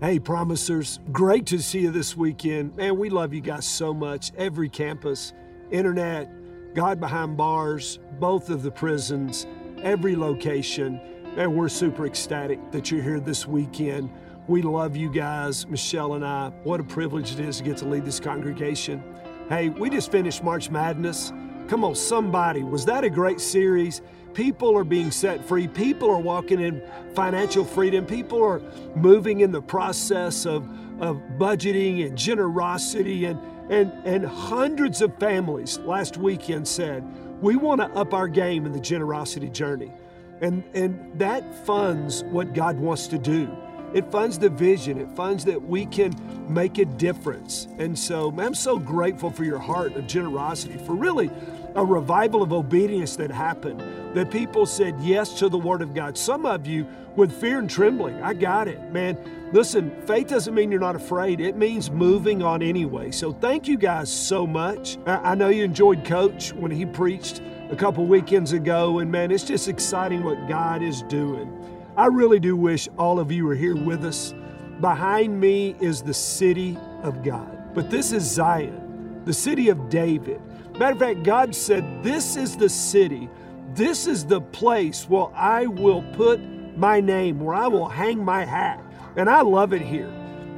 Hey, promisers, great to see you this weekend. Man, we love you guys so much. Every campus, internet, God behind bars, both of the prisons, every location. Man, we're super ecstatic that you're here this weekend. We love you guys, Michelle and I. What a privilege it is to get to lead this congregation. Hey, we just finished March Madness. Come on, somebody. Was that a great series? People are being set free. People are walking in financial freedom. People are moving in the process of, of budgeting and generosity. And, and, and hundreds of families last weekend said, We want to up our game in the generosity journey. And, and that funds what God wants to do. It funds the vision. It funds that we can make a difference. And so man, I'm so grateful for your heart of generosity, for really a revival of obedience that happened, that people said yes to the Word of God. Some of you with fear and trembling. I got it, man. Listen, faith doesn't mean you're not afraid, it means moving on anyway. So thank you guys so much. I know you enjoyed Coach when he preached a couple weekends ago, and man, it's just exciting what God is doing. I really do wish all of you were here with us. Behind me is the city of God, but this is Zion, the city of David. Matter of fact, God said, This is the city, this is the place where I will put my name, where I will hang my hat. And I love it here.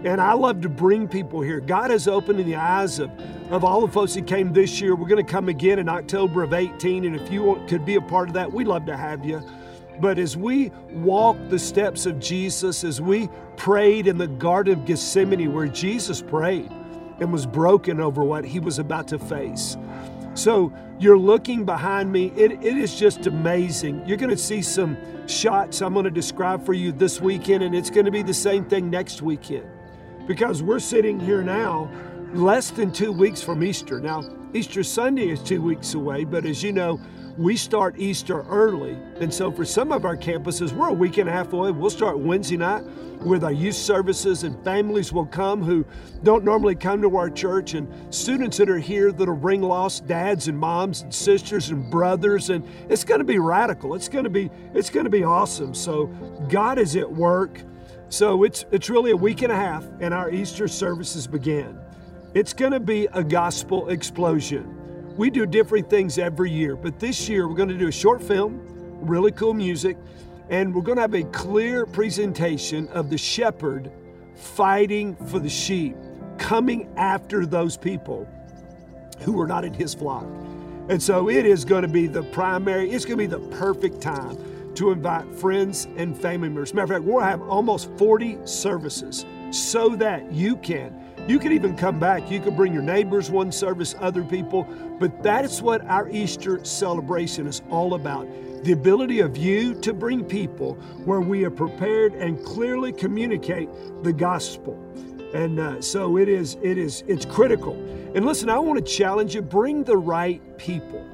And I love to bring people here. God is opening the eyes of, of all the folks that came this year. We're going to come again in October of 18. And if you want, could be a part of that, we'd love to have you. But as we walk the steps of Jesus, as we prayed in the Garden of Gethsemane where Jesus prayed and was broken over what he was about to face. So you're looking behind me. It, it is just amazing. You're going to see some shots I'm going to describe for you this weekend, and it's going to be the same thing next weekend because we're sitting here now less than two weeks from Easter. Now, Easter Sunday is two weeks away, but as you know, we start Easter early. And so for some of our campuses, we're a week and a half away. We'll start Wednesday night with our youth services, and families will come who don't normally come to our church, and students that are here that'll bring lost dads and moms and sisters and brothers. And it's going to be radical. It's going to be it's going to be awesome. So God is at work. So it's it's really a week and a half, and our Easter services begin. It's going to be a gospel explosion. We do different things every year, but this year we're going to do a short film, really cool music, and we're going to have a clear presentation of the shepherd fighting for the sheep, coming after those people who were not in his flock. And so it is going to be the primary, it's going to be the perfect time to invite friends and family members. Matter of fact, we'll have almost 40 services so that you can you can even come back. You can bring your neighbors one service, other people. But that is what our Easter celebration is all about the ability of you to bring people where we are prepared and clearly communicate the gospel. And uh, so it is, it is, it's critical. And listen, I want to challenge you bring the right people.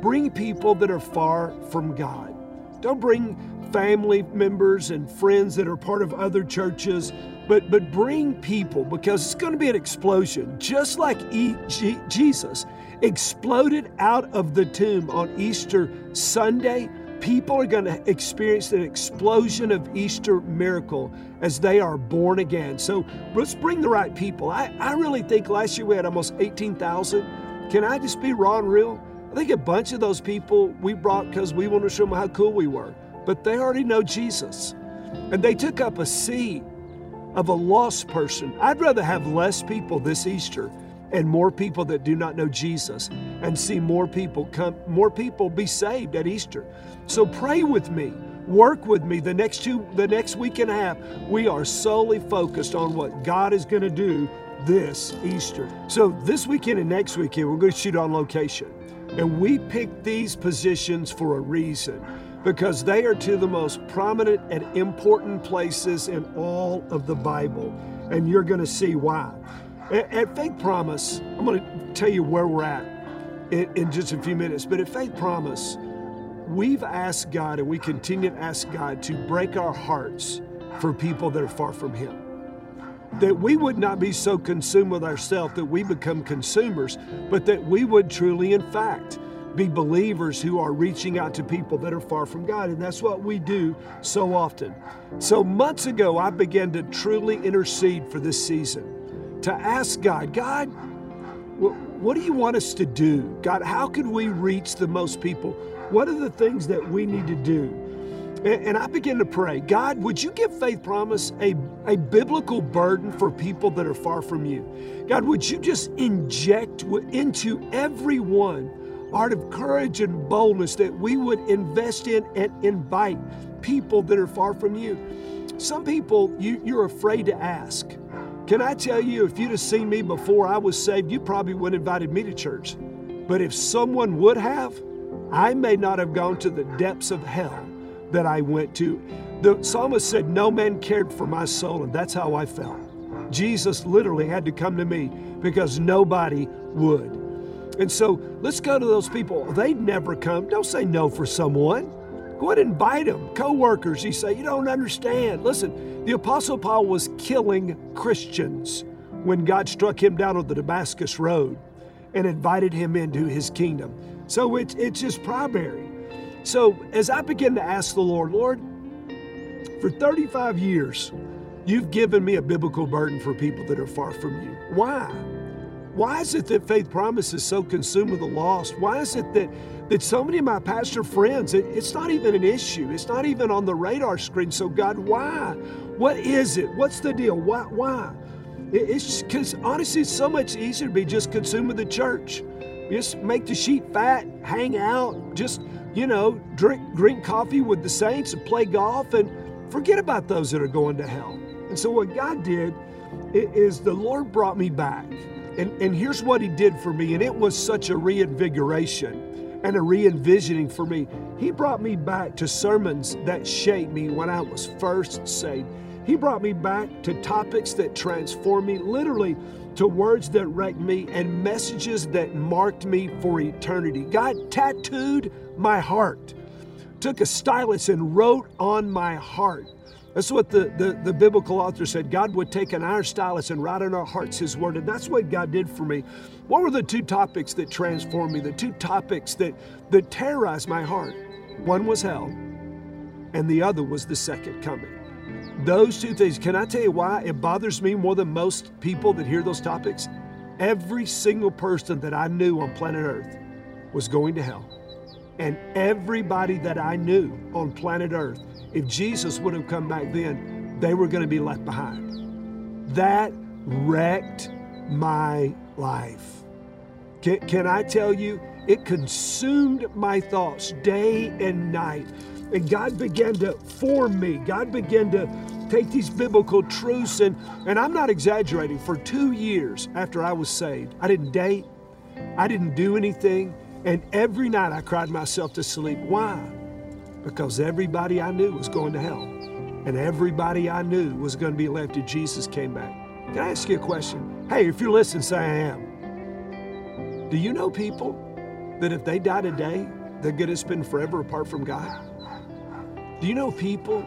Bring people that are far from God. Don't bring family members and friends that are part of other churches, but, but bring people because it's going to be an explosion. Just like e- G- Jesus exploded out of the tomb on Easter Sunday, people are going to experience an explosion of Easter miracle as they are born again. So let's bring the right people. I, I really think last year we had almost 18,000. Can I just be raw and real? I think a bunch of those people we brought because we want to show them how cool we were but they already know Jesus. And they took up a seat of a lost person. I'd rather have less people this Easter and more people that do not know Jesus and see more people come more people be saved at Easter. So pray with me. Work with me the next two the next week and a half. We are solely focused on what God is going to do this Easter. So this weekend and next weekend we're going to shoot on location. And we picked these positions for a reason because they are of the most prominent and important places in all of the Bible. And you're going to see why. At, Faith Promise, I'm going to tell you where we're at in, in just a few minutes, but at Faith Promise, we've asked God and we continue to ask God to break our hearts for people that are far from Him. That we would not be so consumed with ourselves that we become consumers, but that we would truly, in fact, be believers who are reaching out to people that are far from God. And that's what we do so often. So, months ago, I began to truly intercede for this season to ask God, God, what do you want us to do? God, how can we reach the most people? What are the things that we need to do? And I begin to pray, God, would you give Faith Promise a, a biblical burden for people that are far from you? God, would you just inject into everyone art of courage and boldness that we would invest in and invite people that are far from you? Some people you, you're afraid to ask. Can I tell you, if you'd have seen me before I was saved, you probably would have invited me to church. But if someone would have, I may not have gone to the depths of hell that I went to. The psalmist said, No man cared for my soul, and that's how I felt. Jesus literally had to come to me because nobody would. And so let's go to those people. They'd never come. Don't say no for someone. Go ahead and invite them. Co workers, you say, You don't understand. Listen, the Apostle Paul was killing Christians when God struck him down on the Damascus Road and invited him into his kingdom. So it's, it's just primary. So as I begin to ask the Lord, Lord, for 35 years, you've given me a biblical burden for people that are far from you. Why? Why is it that Faith Promise is so consumed with the lost? Why is it that, that so many of my pastor friends, it, it's not even an issue. It's not even on the radar screen. So, God, why? What is it? What's the deal? Why? Why? It, it's because honestly, it's so much easier to be just consumed with the church. Just make the sheep fat, hang out, just you know, drink drink coffee with the saints and play golf and forget about those that are going to hell. And so what God did is the Lord brought me back. And, and here's what he did for me, and it was such a reinvigoration and a re-envisioning for me. He brought me back to sermons that shaped me when I was first saved. He brought me back to topics that transformed me, literally to words that wrecked me and messages that marked me for eternity. God tattooed my heart, took a stylus and wrote on my heart. That's what the, the, the, biblical author said. God would take an iron stylus and write on our hearts His word. And that's what God did for me. What were the two topics that transformed me? The two topics that, that terrorized my heart? One was hell, and the other was the second coming. Those two things, can I tell you why it bothers me more than most people that hear those topics? Every single person that I knew on planet Earth was going to hell. And everybody that I knew on planet Earth, if Jesus would have come back then, they were going to be left behind. That wrecked my life. Can, can I tell you, it consumed my thoughts day and night. And God began to form me. God began to take these biblical truths and and I'm not exaggerating for 2 years after I was saved I didn't date I didn't do anything and every night I cried myself to sleep. Why? Because everybody I knew was going to hell. And everybody I knew was going to be left if Jesus came back. Can I ask you a question? Hey, if you're listening, say I am. Do you know people that if they die today, they're going to spend forever apart from God? Do you know people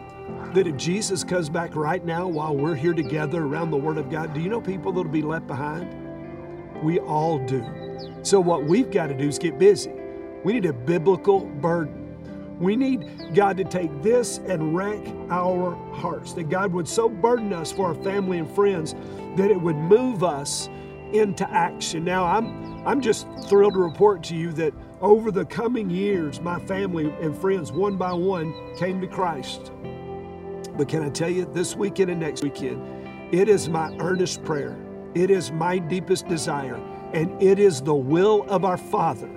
that if Jesus comes back right now while we're here together around the Word of God, do you know people that'll be left behind? We all do. So, what we've got to do is get busy. We need a biblical burden. We need God to take this and wreck our hearts, that God would so burden us for our family and friends that it would move us into action. Now, I'm, I'm just thrilled to report to you that over the coming years, my family and friends, one by one, came to Christ. But can I tell you, this weekend and next weekend, it is my earnest prayer, it is my deepest desire and it is the will of our Father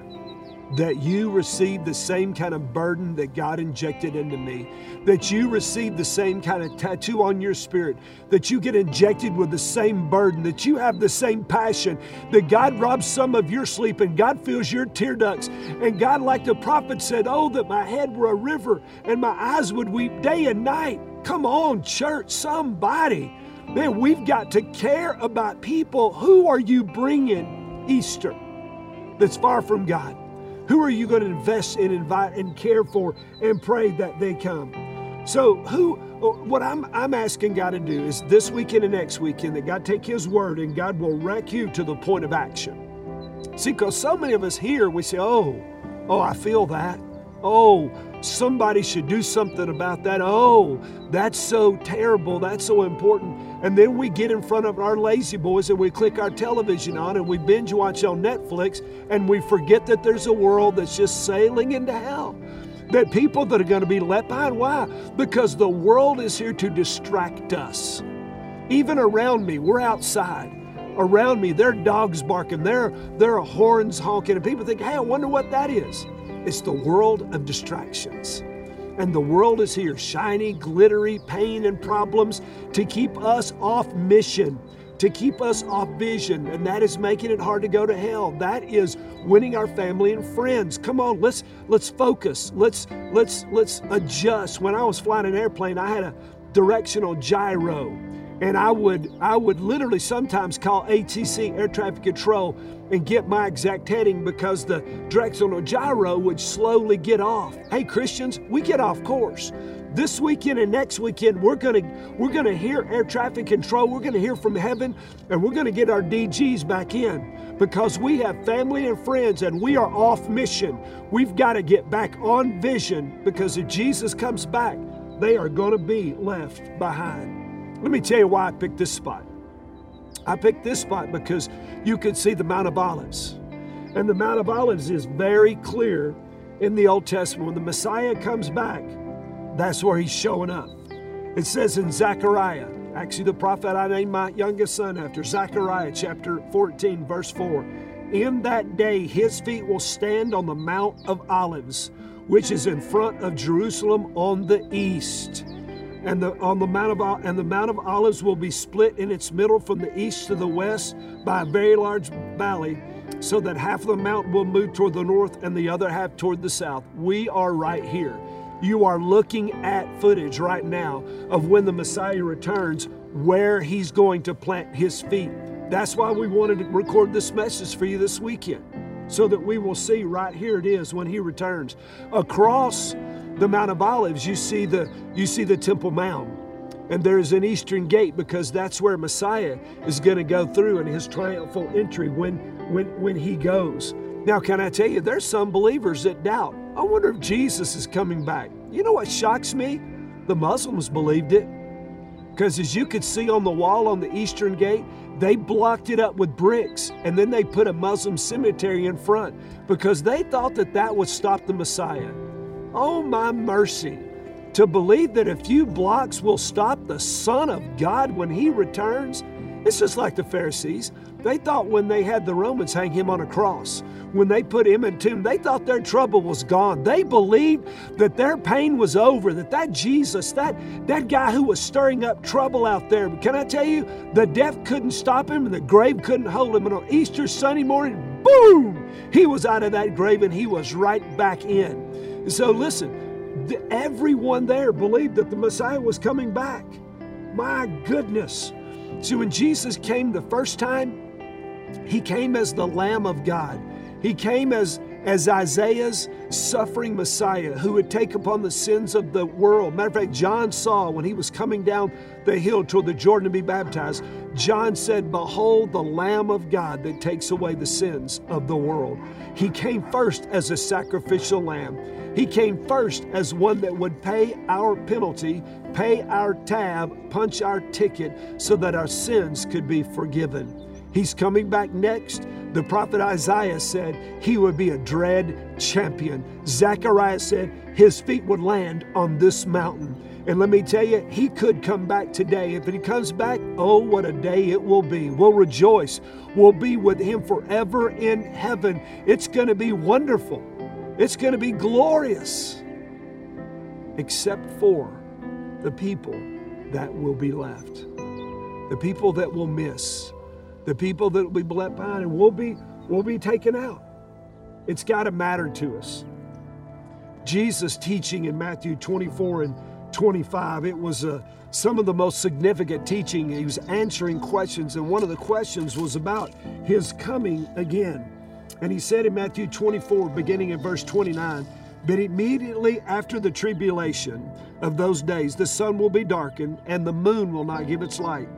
that you receive the same kind of burden that God injected into me, that you receive the same kind of tattoo on your spirit, that you get injected with the same burden, that you have the same passion, that God robs some of your sleep and God fills your tear ducts. And God, like the prophet said, Oh, that my head were a river and my eyes would weep day and night. Come on, church, somebody. Man, we've got to care about people. Who are you bringing Easter that's far from God? Who are you going to invest in, invite, and care for and pray that they come? So, who, uh, what I'm, I'm asking God to do is this weekend and next weekend that God take His word and God will wreck you to the point of action. See, because so many of us here, we say, oh, Oh, I feel that. Oh, somebody should do something about that. Oh, that's so terrible. That's so important. And then we get in front of our lazy boys and we click our television on and we binge watch on Netflix and we forget that there's a world that's just sailing into hell. That people that are going to be left behind. Why? Because the world is here to distract us. Even around me, we're outside. Around me, there are dogs barking, there, there are horns honking, and people think, hey, I wonder what that is. It's the world of distractions. And the world is here, shiny, glittery, pain, and problems to keep us off mission, to keep us off vision. And that is making it hard to go to hell. That is winning our family and friends. Come on, let's let's focus. Let's let's let's adjust. When I was flying an airplane, I had a directional gyro and I would I would literally sometimes call ATC air traffic control and get my exact heading because the directional gyro would slowly get off. Hey Christians, we get off course. This weekend and next weekend we're going to we're going to hear air traffic control. We're going to hear from heaven and we're going to get our DGs back in because we have family and friends and we are off mission. We've got to get back on vision because if Jesus comes back, they are going to be left behind. Let me tell you why I picked this spot. I picked this spot because you could see the Mount of Olives. And the Mount of Olives is very clear in the Old Testament. When the Messiah comes back, that's where he's showing up. It says in Zechariah, actually, the prophet I named my youngest son after, Zechariah chapter 14, verse 4. In that day, his feet will stand on the Mount of Olives, which is in front of Jerusalem on the east and the on the mount of and the mount of olives will be split in its middle from the east to the west by a very large valley so that half of the mountain will move toward the north and the other half toward the south. We are right here. You are looking at footage right now of when the messiah returns where he's going to plant his feet. That's why we wanted to record this message for you this weekend so that we will see right here it is when he returns. Across the Mount of Olives, you see the you see the Temple Mount. And there's an eastern gate because that's where Messiah is going to go through in his triumphal entry when when when he goes. Now, can I tell you, there's some believers that doubt. I wonder if Jesus is coming back. You know what shocks me? The Muslims believed it. Because as you could see on the wall on the eastern gate, they blocked it up with bricks and then they put a Muslim cemetery in front because they thought that that would stop the Messiah. Oh, my mercy. To believe that a few blocks will stop the Son of God when He returns? It's just like the Pharisees. They thought when they had the Romans hang Him on a cross, when they put Him in tomb, they thought their trouble was gone. They believed that their pain was over, that that Jesus, that, that guy who was stirring up trouble out there, but can I tell you, the death couldn't stop Him and the grave couldn't hold Him. And on Easter Sunday morning, boom, He was out of that grave and He was right back in. So listen, everyone there believed that the Messiah was coming back. My goodness. See, when Jesus came the first time, he came as the Lamb of God. He came as, as Isaiah's suffering Messiah who would take upon the sins of the world. Matter of fact, John saw when he was coming down the hill toward the Jordan to be baptized, John said, Behold the Lamb of God that takes away the sins of the world. He came first as a sacrificial lamb. He came first as one that would pay our penalty, pay our tab, punch our ticket so that our sins could be forgiven. He's coming back next. The prophet Isaiah said he would be a dread champion. Zechariah said his feet would land on this mountain. And let me tell you, he could come back today. If he comes back, oh, what a day it will be. We'll rejoice. We'll be with him forever in heaven. It's going to be wonderful. It's going to be glorious, except for the people that will be left, the people that will miss, the people that will be left behind, and we'll be we'll be taken out. It's got to matter to us. Jesus teaching in Matthew 24 and 25, it was uh, some of the most significant teaching. He was answering questions, and one of the questions was about his coming again. And he said in Matthew 24, beginning in verse 29, but immediately after the tribulation of those days, the sun will be darkened, and the moon will not give its light,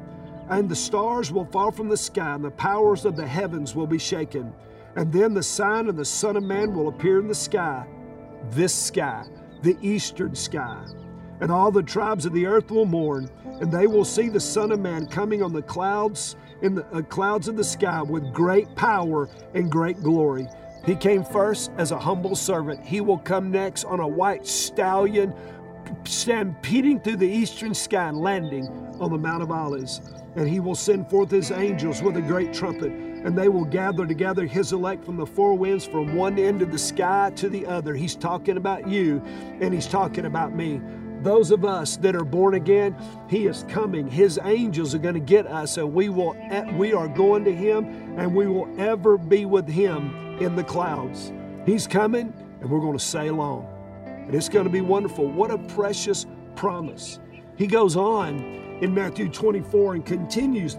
and the stars will fall from the sky, and the powers of the heavens will be shaken. And then the sign of the Son of Man will appear in the sky, this sky, the eastern sky. And all the tribes of the earth will mourn, and they will see the Son of Man coming on the clouds in the uh, clouds of the sky with great power and great glory. He came first as a humble servant. He will come next on a white stallion, stampeding through the eastern sky and landing on the Mount of Olives. And he will send forth his angels with a great trumpet, and they will gather together his elect from the four winds from one end of the sky to the other. He's talking about you, and he's talking about me. Those of us that are born again, He is coming. His angels are going to get us, and we will eh, we are going to Him, and we will ever be with Him in the clouds. He's coming, and we're going to sail on. And it's going to be wonderful. What a precious promise. He goes on in Matthew 24 and continues,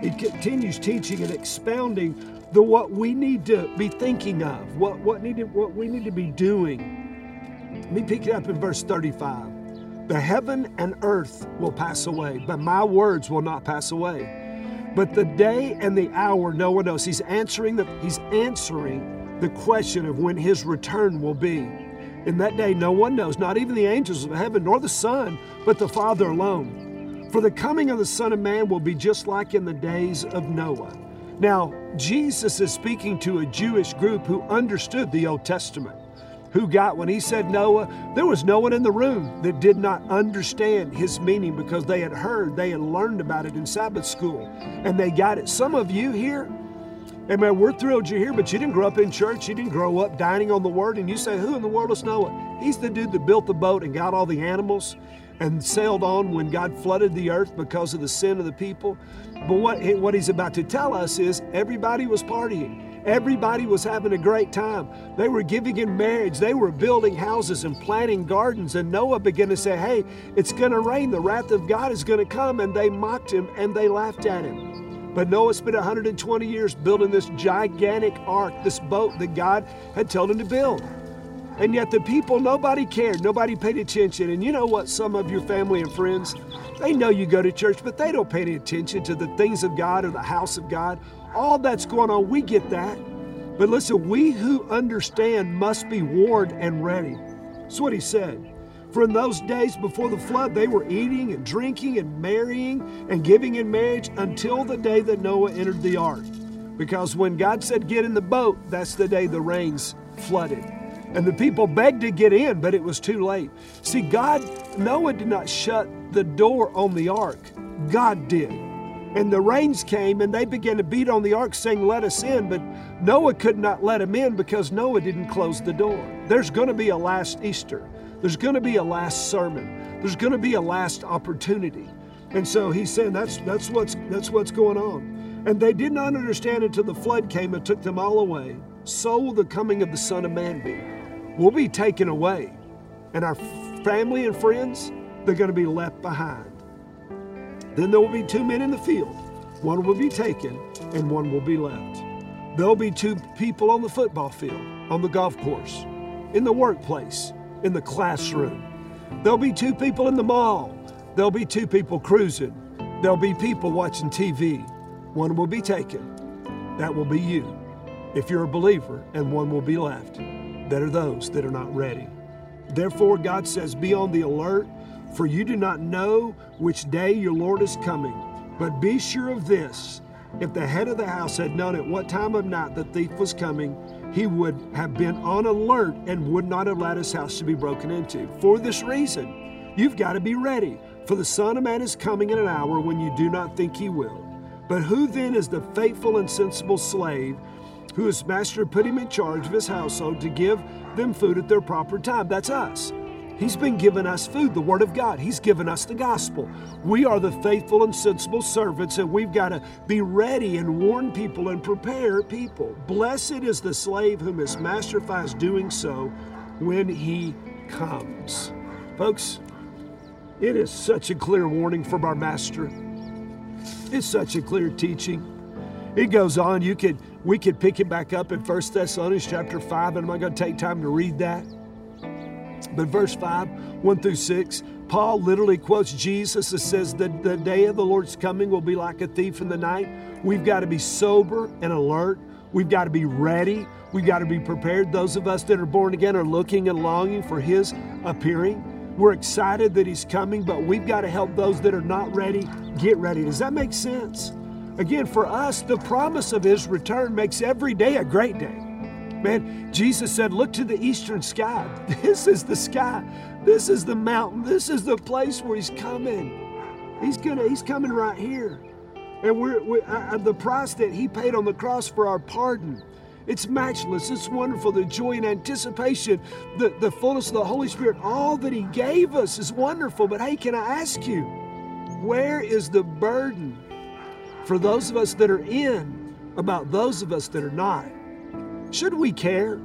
he continues teaching and expounding the what we need to be thinking of, what, what, need to, what we need to be doing. Let me pick it up in verse 35. The heaven and earth will pass away, but my words will not pass away. But the day and the hour no one knows. He's answering the he's answering the question of when his return will be. In that day no one knows, not even the angels of heaven nor the Son, but the Father alone. For the coming of the Son of Man will be just like in the days of Noah. Now, Jesus is speaking to a Jewish group who understood the Old Testament who got when he said Noah, there was no one in the room that did not understand his meaning because they had heard, they had learned about it in Sabbath school, and they got it. Some of you here, Amen. We're thrilled you're here, but you didn't grow up in church. You didn't grow up dining on the Word. And you say, Who in the world is Noah? He's the dude that built the boat and got all the animals and sailed on when God flooded the earth because of the sin of the people. But what, what he's about to tell us is everybody was partying. Everybody was having a great time. They were giving in marriage. They were building houses and planting gardens. And Noah began to say, Hey, it's going to rain. The wrath of God is going to come. And they mocked him and they laughed at him. But Noah spent 120 years building this gigantic ark, this boat that God had told him to build. And yet the people, nobody cared. Nobody paid attention. And you know what? Some of your family and friends, they know you go to church, but they don't pay any attention to the things of God or the house of God all that's going on, we get that. But listen, we who understand must be warned and ready. That's what he said. For in those days before the flood, they were eating and drinking and marrying and giving in marriage until the day that Noah entered the ark. Because when God said, Get in the boat, that's the day the rains flooded. And the people begged to get in, but it was too late. See, God, Noah did not shut the door on the ark, God did. And the rains came and they began to beat on the ark, saying, Let us in. But Noah could not let them in because Noah didn't close the door. There's going to be a last Easter, there's going to be a last sermon, there's going to be a last opportunity. And so he's saying that's, that's, what's, that's what's going on. And they did not understand until the flood came and took them all away. So will the coming of the Son of Man be. We'll be taken away. And our family and friends, they're going to be left behind. Then there will be two men in the field. One will be taken and one will be left. There'll be two people on the football field, on the golf course, in the workplace, in the classroom. There'll be two people in the mall. There'll be two people cruising. There'll be people watching TV. One will be taken. That will be you, if you're a believer, and one will be left. That are those that are not ready. Therefore, God says, be on the alert for you do not know which day your Lord is coming. But be sure of this if the head of the house had known at what time of night the thief was coming, he would have been on alert and would not have allowed his house to be broken into. For this reason, you've got to be ready, for the Son of Man is coming in an hour when you do not think he will. But who then is the faithful and sensible slave who his master put him in charge of his household to give them food at their proper time? That's us. He's been giving us food, the Word of God. He's given us the gospel. We are the faithful and sensible servants, and we've got to be ready and warn people and prepare people. Blessed is the slave whom his master finds doing so when he comes. Folks, it is such a clear warning from our master. It's such a clear teaching. It goes on. You could we could pick it back up in 1 Thessalonians chapter 5, and I'm not going to take time to read that. But verse 5, 1 through 6, Paul literally quotes Jesus that says that the day of the Lord's coming will be like a thief in the night. We've got to be sober and alert. We've got to be ready. We've got to be prepared. Those of us that are born again are looking and longing for His appearing. We're excited that He's coming, but we've got to help those that are not ready get ready. Does that make sense? Again, for us, the promise of His return makes every day a great day. Man, Jesus said, Look to the eastern sky. This is the sky. This is the mountain. This is the place where He's coming. He's gonna. He's coming right here, and we're, we're uh, the price that He paid on the cross for our pardon. It's matchless. It's wonderful. The joy and anticipation, the, the fullness of the Holy Spirit, all that He gave us is wonderful. But hey, can I ask you, where is the burden for those of us that are in about those of us that are not? Should we care?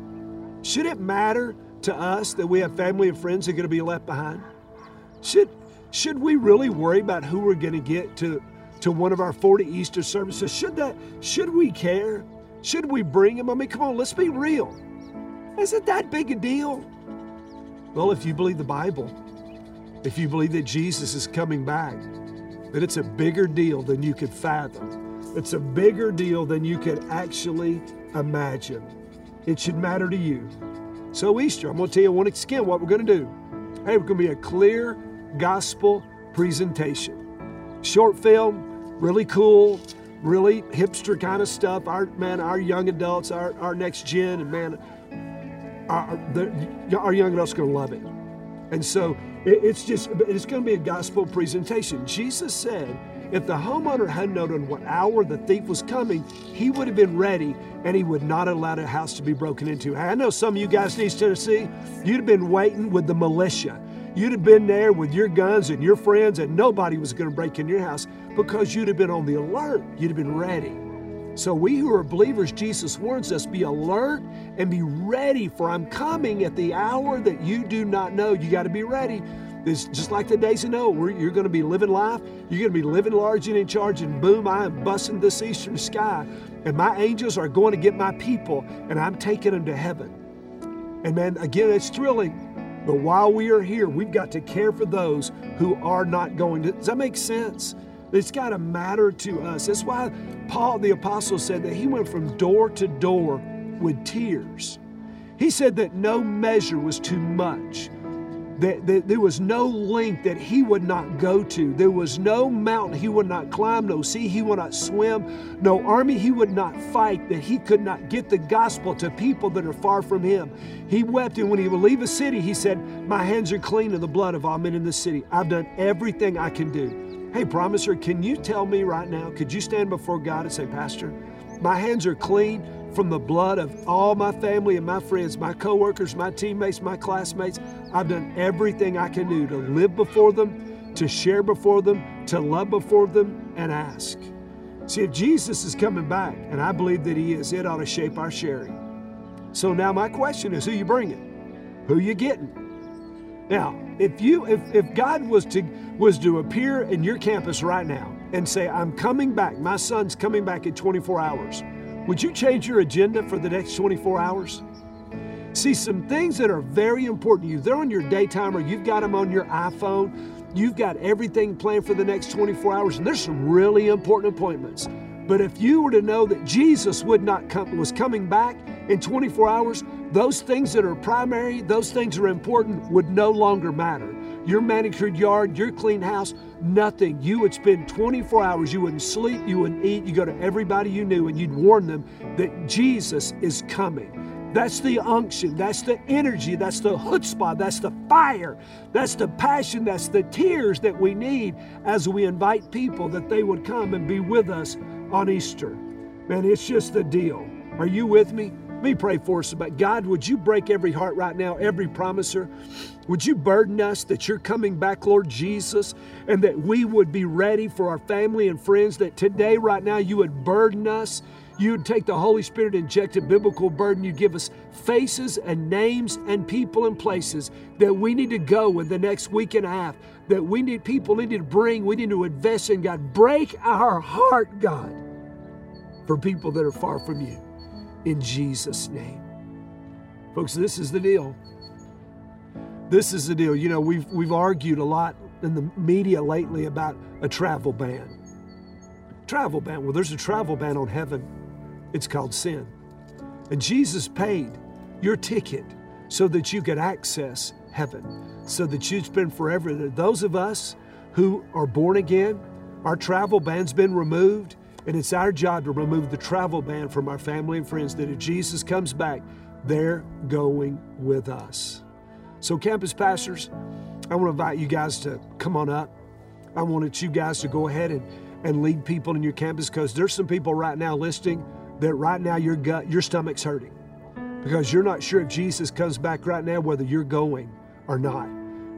Should it matter to us that we have family and friends that are going to be left behind? Should, should we really worry about who we're going to get to, to one of our 40 Easter services? Should that should we care? Should we bring them? I mean, come on, let's be real. Is it that big a deal? Well, if you believe the Bible, if you believe that Jesus is coming back, then it's a bigger deal than you could fathom. It's a bigger deal than you could actually imagine. It should matter to you. So, Easter, I'm going to tell you once again what we're going to do. Hey, we're going to be a clear gospel presentation. Short film, really cool, really hipster kind of stuff. Our man, our young adults, our, our next gen, and man, our, the, our young adults are going to love it. And so it, it's just, it's going to be a gospel presentation. Jesus said, if the homeowner had known on what hour the thief was coming, he would have been ready and he would not have allowed a house to be broken into. I know some of you guys in East Tennessee, you'd have been waiting with the militia. You'd have been there with your guns and your friends, and nobody was going to break in your house because you'd have been on the alert. You'd have been ready. So, we who are believers, Jesus warns us be alert and be ready, for I'm coming at the hour that you do not know. You got to be ready. It's just like the days of Noah. Where you're going to be living life. You're going to be living large and in charge, and boom, I am busting this eastern sky. And my angels are going to get my people, and I'm taking them to heaven. And man, again, it's thrilling. But while we are here, we've got to care for those who are not going to. Does that make sense? It's got to matter to us. That's why Paul the Apostle said that he went from door to door with tears. He said that no measure was too much. There was no length that he would not go to. There was no mountain he would not climb, no sea he would not swim, no army he would not fight that he could not get the gospel to people that are far from him. He wept, and when he would leave a city, he said, My hands are clean of the blood of all men in the city. I've done everything I can do. Hey, promiser, can you tell me right now? Could you stand before God and say, Pastor, my hands are clean from the blood of all my family and my friends, my coworkers, my teammates, my classmates. I've done everything I can do to live before them, to share before them, to love before them, and ask. See, if Jesus is coming back, and I believe that He is, it ought to shape our sharing. So now my question is, who you bringing? Who you getting? Now, if you if, if God was to was to appear in your campus right now and say, I'm coming back, my son's coming back in 24 hours, would you change your agenda for the next 24 hours? See, some things that are very important to you, they're on your day timer, you've got them on your iPhone, you've got everything planned for the next 24 hours, and there's some really important appointments. But if you were to know that Jesus would not come, was coming back in 24 hours, those things that are primary, those things that are important would no longer matter. Your manicured yard, your clean house, nothing. You would spend 24 hours, you wouldn't sleep, you wouldn't eat, you go to everybody you knew and you'd warn them that Jesus is coming. That's the unction, that's the energy, that's the chutzpah, that's the fire, that's the passion, that's the tears that we need as we invite people that they would come and be with us on Easter. Man, it's just the deal. Are you with me? Me pray for us about God, would you break every heart right now, every promiser? Would you burden us that you're coming back, Lord Jesus, and that we would be ready for our family and friends, that today, right now, you would burden us. You would take the Holy Spirit injected biblical burden. You'd give us faces and names and people and places that we need to go in the next week and a half, that we need people we need to bring, we need to invest in God. Break our heart, God, for people that are far from you. In Jesus' name. Folks, this is the deal. This is the deal. You know, we've we've argued a lot in the media lately about a travel ban. Travel ban. Well, there's a travel ban on heaven. It's called sin. And Jesus paid your ticket so that you could access heaven, so that you'd spend forever. Those of us who are born again, our travel ban's been removed, and it's our job to remove the travel ban from our family and friends that if Jesus comes back, they're going with us. So, campus pastors, I want to invite you guys to come on up. I wanted you guys to go ahead and, and lead people in your campus because there's some people right now listening that right now your gut, your stomach's hurting because you're not sure if Jesus comes back right now, whether you're going or not.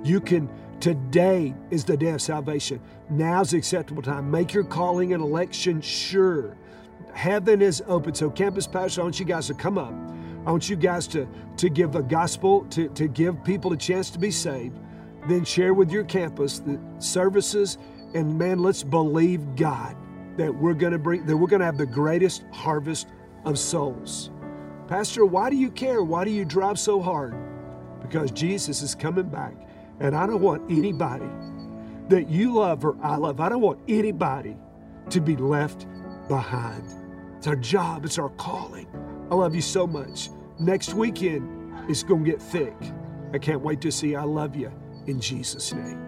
You can, today is the day of salvation. Now's the acceptable time. Make your calling and election sure. Heaven is open. So, campus pastor, I want you guys to come up. I want you guys to, to give the gospel, to, to give people a chance to be saved. Then share with your campus the services. And man, let's believe God that we're going to bring, that we're going to have the greatest harvest of souls. Pastor, why do you care? Why do you drive so hard? Because Jesus is coming back. And I don't want anybody that you love or I love, I don't want anybody to be left behind. It's our job, it's our calling. I love you so much. Next weekend, it's going to get thick. I can't wait to see I love you in Jesus' name.